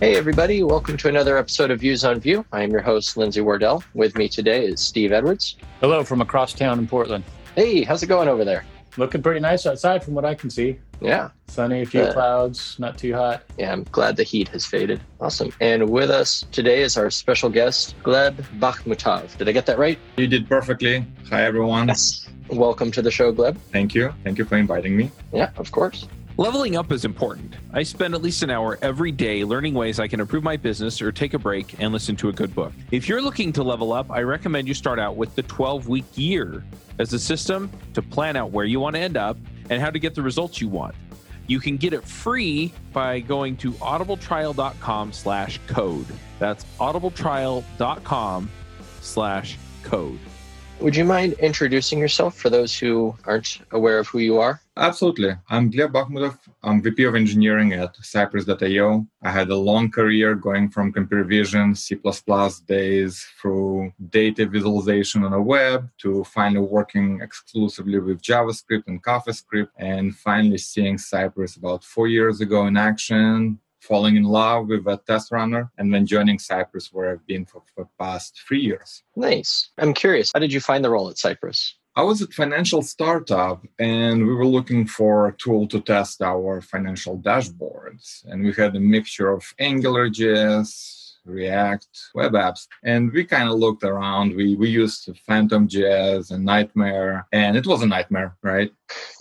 Hey, everybody. Welcome to another episode of Views on Vue. I am your host, Lindsay Wardell. With me today is Steve Edwards. Hello from across town in Portland. Hey, how's it going over there? Looking pretty nice outside from what I can see. Yeah. Sunny, a few Uh, clouds, not too hot. Yeah, I'm glad the heat has faded. Awesome. And with us today is our special guest, Gleb Bahmutov. Did I get that right? You did perfectly. Hi, everyone. Yes. Welcome to the show, Gleb. Thank you. Thank you for inviting me. Yeah, of course. Leveling up is important. I spend at least an hour every day learning ways I can improve my business or take a break and listen to a good book. If you're looking to level up, I recommend you start out with the 12 week year as a system to plan out where you want to end up and how to get the results you want. You can get it free by going to audibletrial.com slash code. That's audibletrial.com slash code. Would you mind introducing yourself for those who aren't aware of who you are? Absolutely. I'm Gleb Bahmutov. I'm VP of Engineering at Cypress.io. I had a long career going from computer vision, C++ days through data visualization on the web to finally working exclusively with JavaScript and CoffeeScript and finally seeing Cypress about four years ago in action, falling in love with a test runner and then joining Cypress where I've been for, for the past three years. Nice. I'm curious, how did you find the role at Cypress? I was at financial startup and we were looking for a tool to test our financial dashboards. And we had a mixture of AngularJS, React, web apps. And we kind of looked around. We we used Phantom.js and Nightmare, and it was a nightmare, right?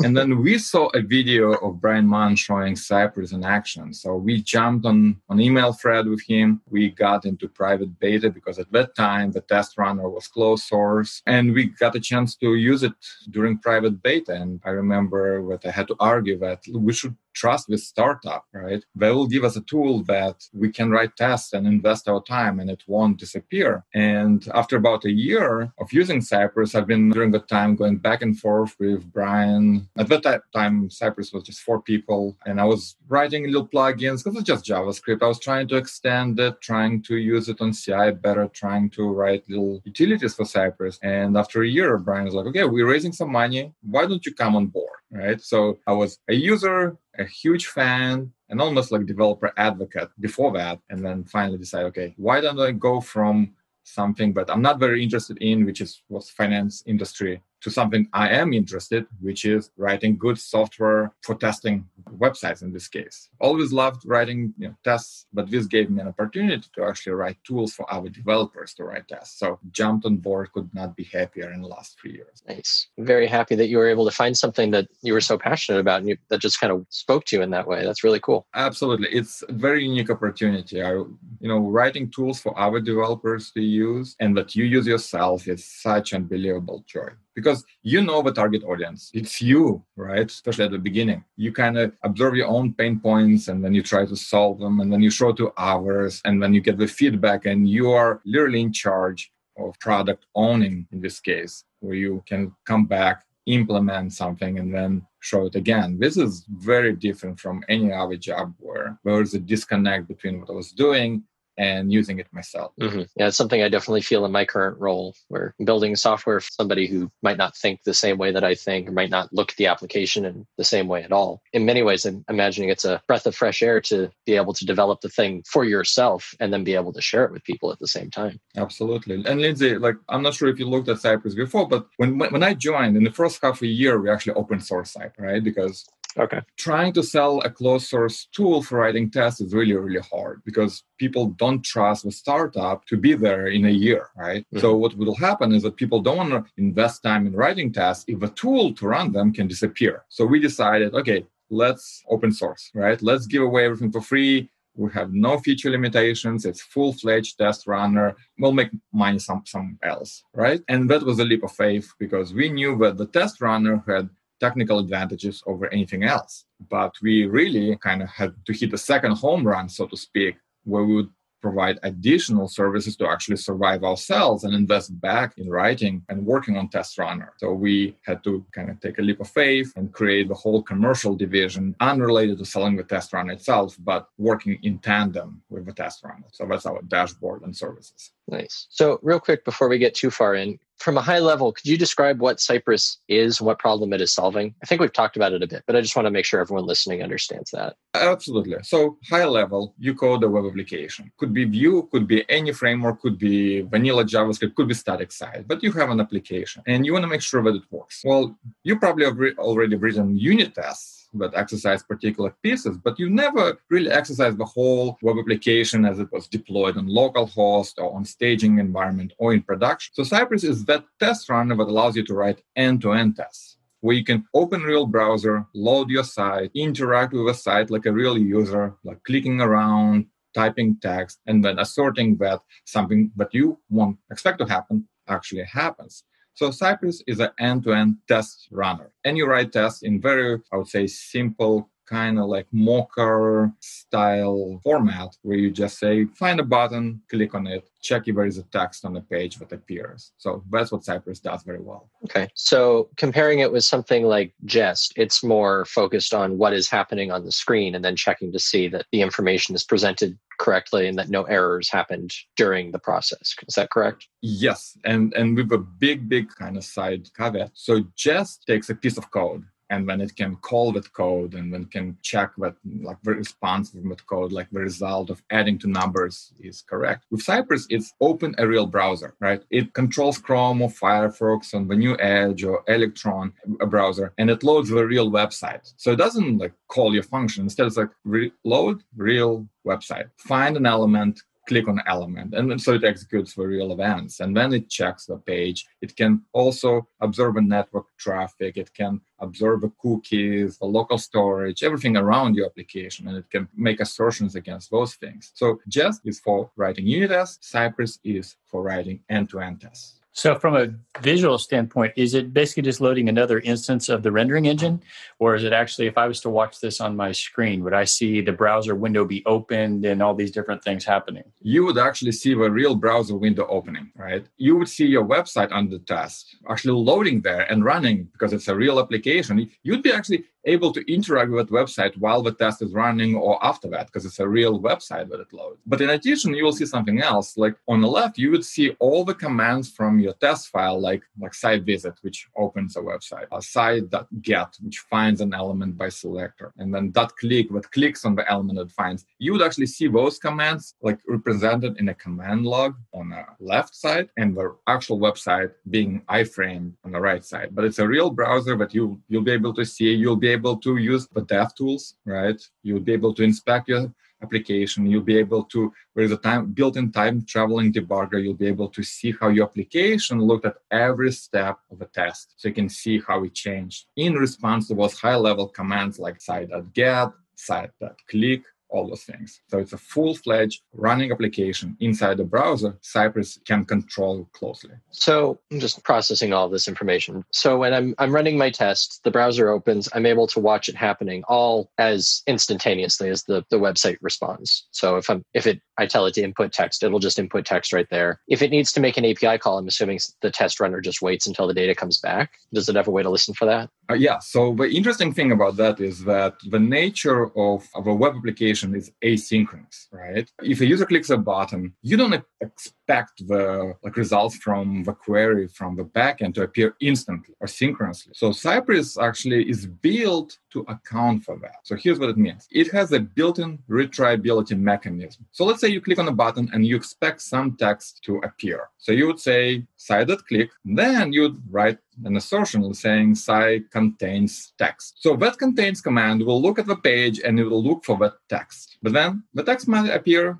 And then we saw a video of Brian Mann showing Cypress in action. So we jumped on an email thread with him. We got into private beta because at that time the test runner was closed source, and we got a chance to use it during private beta. And I remember that I had to argue that we should trust this startup, right? They will give us a tool that we can write tests and invest our time and it won't disappear. And after about a year of using Cypress, I've been during the time going back and forth with Brian. At that time, Cypress was just four people and I was writing little plugins because it's just JavaScript. I was trying to extend it, trying to use it on CI better, trying to write little utilities for Cypress. And after a year, Brian was like, okay, we're raising some money. Why don't you come on board? Right. So I was a user, a huge fan and almost like developer advocate before that and then finally decide okay why don't i go from something but i'm not very interested in which is was finance industry to something i am interested which is writing good software for testing websites in this case always loved writing you know, tests but this gave me an opportunity to actually write tools for our developers to write tests so jumped on board could not be happier in the last three years Nice. Very happy that you were able to find something that you were so passionate about and you, that just kind of spoke to you in that way. That's really cool. Absolutely, it's a very unique opportunity. I, you know, writing tools for our developers to use and that you use yourself is such unbelievable joy because you know the target audience. It's you, right? Especially at the beginning, you kind of observe your own pain points and then you try to solve them, and then you show to others, and then you get the feedback, and you are literally in charge of product owning in this case, where you can come back implement something and then show it again. This is very different from any other job where there's a disconnect between what I was doing and using it myself. Mm-hmm. Yeah, it's something I definitely feel in my current role where building software for somebody who might not think the same way that I think or might not look at the application in the same way at all. In many ways, I'm imagining it's a breath of fresh air to be able to develop the thing for yourself and then be able to share it with people at the same time. Absolutely. And Lindsay, like I'm not sure if you looked at Cypress before, but when when I joined in the first half a year, we actually open source Cypress, right? Because Okay. trying to sell a closed source tool for writing tests is really really hard because people don't trust the startup to be there in a year right? Mhm. so what will happen is that people don't want to invest time in writing tests if a tool to run them can disappear. So we decided okay let's open source right? Let's give away everything for free. We have no feature limitations. It's full-fledged test runner. We'll make money some some else right? And that was a leap of faith because we knew that the test runner had technical advantages over anything else. But we really kind of had to hit a second home run, so to speak, where we would provide additional services to actually survive ourselves and invest back in writing and working on test runner so we had to kind of take a leap of faith and create the whole commercial division unrelated to selling the test runner itself but working in tandem with the test runner so that's our dashboard and services Nice. So, real quick before we get too far in, from a high level, could you describe what Cypress is what problem it is solving? I think we've talked about it a bit, but I just want to make sure everyone listening understands that. Absolutely. So high level, you code a web application. Could be Vue, could be any framework, could be vanilla JavaScript, could be static site, but you have an application and you want to make sure that it works. Well, you probably have re- already written unit tests that exercise particular pieces, but you never really exercise the whole web application as it was deployed on localhost or on staging environment or in production. So Cypress is that test runner that allows you to write end-to-end tests where you can open real browser, load your site, interact with a site like a real user, like clicking around, typing text, and then asserting that something that you won't expect to happen actually happens. So Cypress is an end-to-end test runner. And you write tests in very, I would say, simple kind of like Mocha style format where you just say find a button click on it check if there is a text on the page that appears. So that's what cypress does very well. Okay. So comparing it with something like jest it's more focused on what is happening on the screen and then checking to see that the information is presented correctly and that no errors happened during the process. Is that correct? Yes. And and with a big big kind of side caveat. So jest takes a piece of code and when it can call that code and when can check that like the response from that code like the result of adding two numbers is correct. With cypress it's open a real browser right? It controls chrome or firefox on the new edge or electron a browser and it loads the real website. So it doesn't like call your function. Instead it's like re- load real website. Find an element click on element and so it executes the real events. And then it checks the page it can also observe a network traffic it can observe the cookies the local storage everything around your application and it can make assertions against those things. So jest is for writing unit tests cypress is for writing end-to-end tests so, from a visual standpoint, is it basically just loading another instance of the rendering engine? Or is it actually, if I was to watch this on my screen, would I see the browser window be opened and all these different things happening? You would actually see the real browser window opening, right? You would see your website under test actually loading there and running because it's a real application. You'd be actually able to interact with website while the test is running or after that because it's a real website that it loads. But in addition, you will see something else. Like on the left, you would see all the commands from your test file, like like cy visit, which opens a website, a cy.get, which finds an element by selector, and then dot click, that clicks on the element it finds. You would actually see those commands like represented in a command log on the left side and the actual website being iframe on the right side. But it's a real browser that you you'll be able to see. You'll be able to use the dev tools, right? You'll be able to inspect your application. You'll be able to, there is a time built-in time traveling debugger. You'll be able to see how your application looked at every step of a test. So you can see how it changed in response to those high-level commands like cy.get, cy.click, all those things. So it's a full-fledged running application inside the browser Cypress can control closely. So I'm just processing all this information. So when I'm I'm running my test, the browser opens, I'm able to watch it happening all as instantaneously as the, the website responds. So if I'm if it I tell it to input text, it'll just input text right there. If it needs to make an API call, I'm assuming the test runner just waits until the data comes back. Does it have a way to listen for that? Uh, yeah. So the interesting thing about that is that the nature of, a web application is asynchronous, right? If a user clicks a button, you don't expect the like results from the query from the backend to appear instantly or synchronously. So Cypress actually is built to account for that. So here's what it means. It has a built-in retriability mechanism. So let's say you click on a button and you expect some text to appear. So you would say cy.click, then you'd write an assertion saying cy contains text. So that contains command will look at the page and it will look for that text. But then the text might appear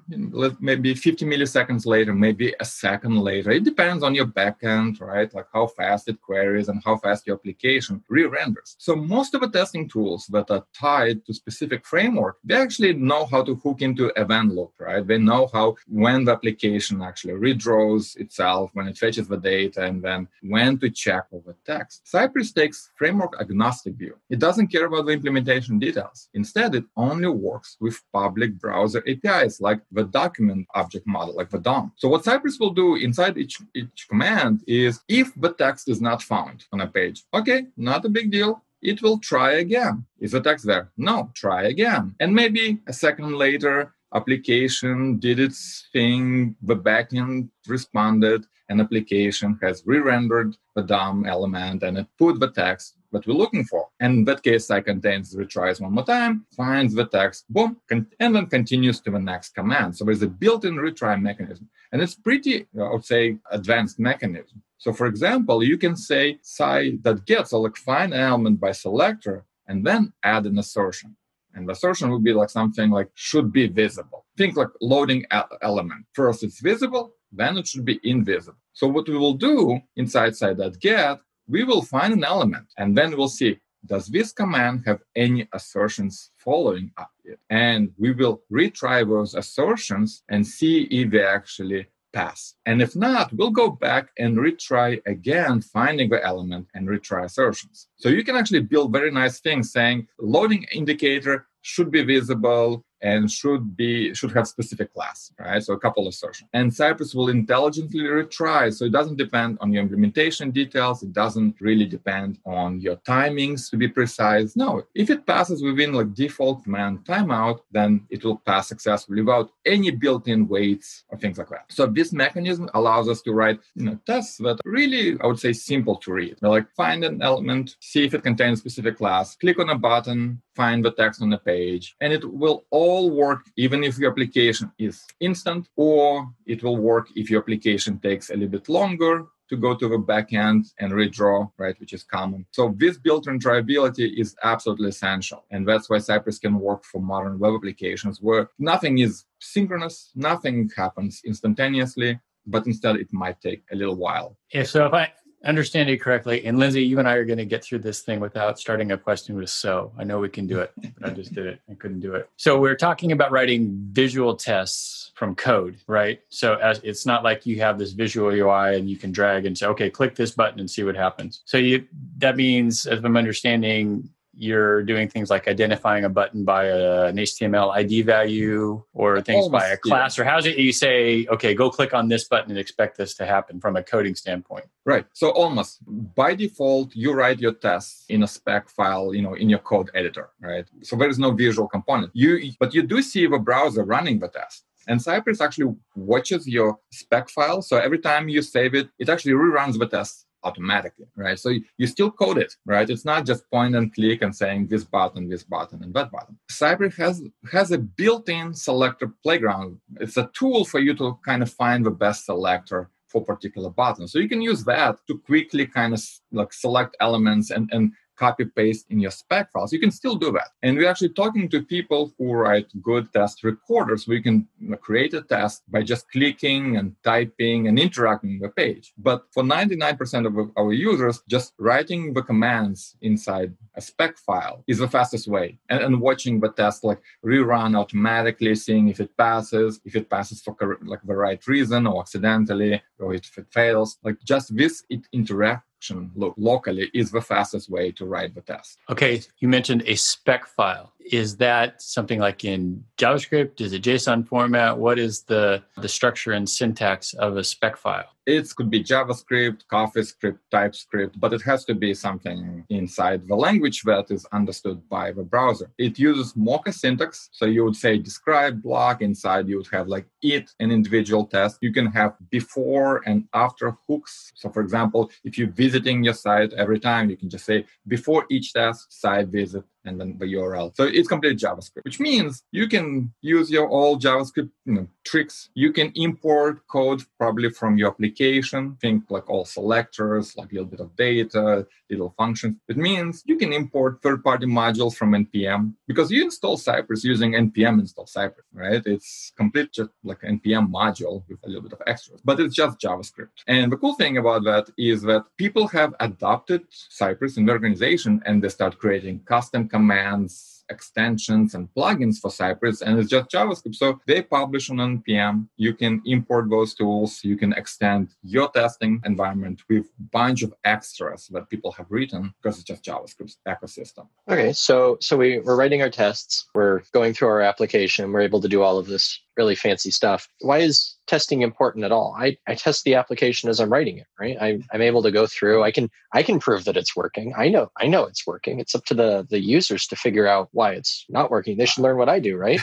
maybe 50 milliseconds later, maybe a second later. It depends on your backend, right? Like how fast it queries and how fast your application re-renders. So most of the testing tools that are tied to specific framework, they actually know how to hook into event loop, right? They know how when the application actually redraws itself, when it fetches the data, and then when to check over text. Cypress takes framework agnostic view. It doesn't care about the implementation details. Instead, it only works with public browser APIs like the document object model, like the DOM. So what Cypress will do inside each, each command is if the text is not found on a page, okay, not a big deal it will try again. Is the text there? No, try again. And maybe a second later, application did its thing, the backend responded, an application has re-rendered the DOM element and it put the text that we're looking for. And in that case, I contains retries one more time, finds the text, boom, and then continues to the next command. So there's a built-in retry mechanism. And it's pretty, I would say, advanced mechanism. So for example, you can say cy.get, so like find an element by selector and then add an assertion. And the assertion would be like something like should be visible. Think like loading element. First it's visible, then it should be invisible. So what we will do inside cy.get, we will find an element and then we'll see does this command have any assertions following up it? And we will retry those assertions and see if they actually pass. And if not, we'll go back and retry again, finding the element and retry assertions. So you can actually build very nice things saying loading indicator should be visible and should be should have specific class right? So a couple assertions. And cypress will intelligently retry so it doesn't depend on your implementation details. It doesn't really depend on your timings to be precise. No if it passes within like default command timeout then it will pass successfully without any built-in waits or things like that. So this mechanism allows us to write you know tests that really i would say simple to read. They're like find an element see if it contains a specific class click on a button find the text on the page and it will all work even if your application is instant, or it will work if your application takes a little bit longer to go to the backend and redraw, right, which is common. So this built-in triability is absolutely essential. And that's why Cypress can work for modern web applications where nothing is synchronous, nothing happens instantaneously, but instead it might take a little while. Yeah, so if I understand you correctly, and Lindsay, you and I are going to get through this thing without starting a question with so. I know we can do it, but I just did it. I couldn't do it. So we're talking about writing visual tests from code, right? So as it's not like you have this visual UI and you can drag and say, okay, click this button and see what happens. So you that means, as I'm understanding, you're doing things like identifying a button by a, an HTML ID value or things Almost, by a class, yeah. or how's it you say, okay, go click on this button and expect this to happen from a coding standpoint? Right. So almost by default, you write your tests in a spec file, you know, in your code editor, right? So there is no visual component. You, but you do see the browser running the test. And Cypress actually watches your spec file. So every time you save it, it actually reruns the test automatically, right? So you still code it, right? It's not just point and click and saying this button, this button, and that button. Cypress has has a built-in selector playground. It's a tool for you to kind of find the best selector for particular buttons. So you can use that to quickly kind of like select elements and and copy paste in your spec files. You can still do that. And we're actually talking to people who write good test recorders. We can create a test by just clicking and typing and interacting with the page. But for 99% of our users, just writing the commands inside a spec file is the fastest way. And, and watching the test like rerun automatically, seeing if it passes, if it passes for like the right reason or accidentally, or if it fails. Like just this it interact lo- locally is the fastest way to write the test. Okay, you mentioned a spec file. Is that something like in JavaScript? Is it JSON format? What is the the structure and syntax of a spec file? It could be JavaScript, CoffeeScript, TypeScript, but it has to be something inside the language that is understood by the browser. It uses Mocha syntax. So you would say describe block. Inside, you would have like it, an individual test. You can have before and after hooks. So, for example, if you're visiting your site every time, you can just say before each test, cy visit and then the URL. So it's completely JavaScript, which means you can use your old JavaScript you know, tricks. You can import code probably from your application. Think like all selectors, like a little bit of data, little functions. It means you can import third-party modules from npm because you install Cypress using npm install Cypress, right? It's complete just like npm module with a little bit of extras, but it's just JavaScript. And the cool thing about that is that people have adopted Cypress in the organization and they start creating custom commands extensions and plugins for Cypress, and it's just JavaScript. So they publish on NPM. You can import those tools. You can extend your testing environment with bunch of extras that people have written because it's just JavaScript ecosystem. Okay, so so we, we're writing our tests. We're going through our application. We're able to do all of this really fancy stuff. Why is testing important at all? I, I test the application as I'm writing it, right? I, I'm able to go through. I can I can prove that it's working. I know I know it's working. It's up to the the users to figure out why it's not working. They should learn what I do, right?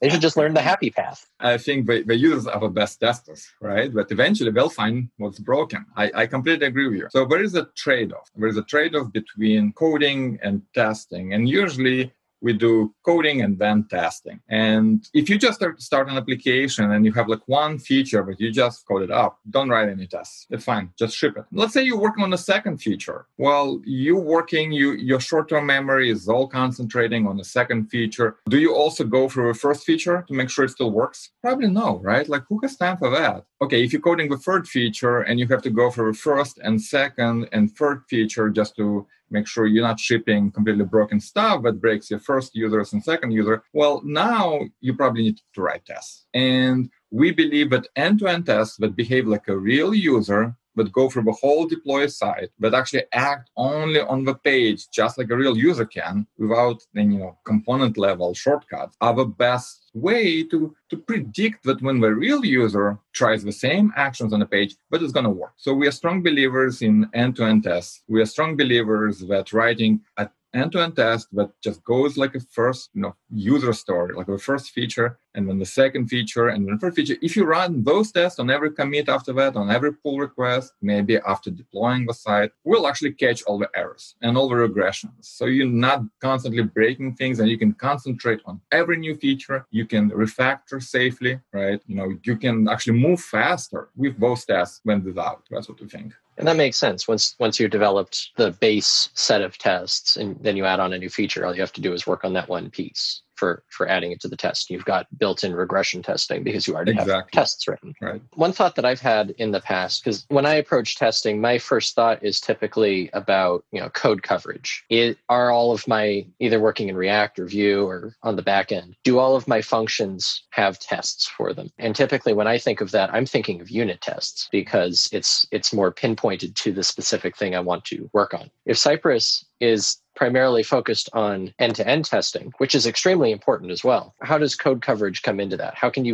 they should just learn the happy path. I think the, the users are the best testers, right? But eventually they'll find what's broken. I, I completely agree with you. So there is a trade-off. There is a trade-off between coding and testing. And usually we do coding and then testing. And if you just start an application and you have like one feature, but you just code it up, don't write any tests. It's fine. Just ship it. Let's say you're working on the second feature. Well, you working, you your short-term memory is all concentrating on the second feature. Do you also go through the first feature to make sure it still works? Probably no, right? Like who has time for that? Okay, if you're coding the third feature and you have to go through the first and second and third feature just to make sure you're not shipping completely broken stuff that breaks your first users and second user. Well, now you probably need to write tests. And we believe that end-to-end tests that behave like a real user but go through the whole deploy site, but actually act only on the page, just like a real user can, without any you know, component level shortcuts, are the best way to, to predict that when the real user tries the same actions on the page, but it's going to work. So we are strong believers in end-to-end tests. We are strong believers that writing a end-to-end test that just goes like a first you know user story like the first feature and then the second feature and then the third feature. If you run those tests on every commit after that on every pull request maybe after deploying the site we'll actually catch all the errors and all the regressions. So you're not constantly breaking things and you can concentrate on every new feature. You can refactor safely right? You know you can actually move faster with those tests when without that's what we think. And that makes sense. Once once you've developed the base set of tests and then you add on a new feature, all you have to do is work on that one piece for for adding it to the test. You've got built-in regression testing because you already exactly. have tests written. Right. One thought that I've had in the past, because when I approach testing, my first thought is typically about you know code coverage. It, are all of my either working in React or Vue or on the back end? Do all of my functions have tests for them? And typically, when I think of that, I'm thinking of unit tests because it's it's more pinpointed to the specific thing I want to work on. If Cypress is primarily focused on end to end testing, which is extremely important as well. How does code coverage come into that? How can you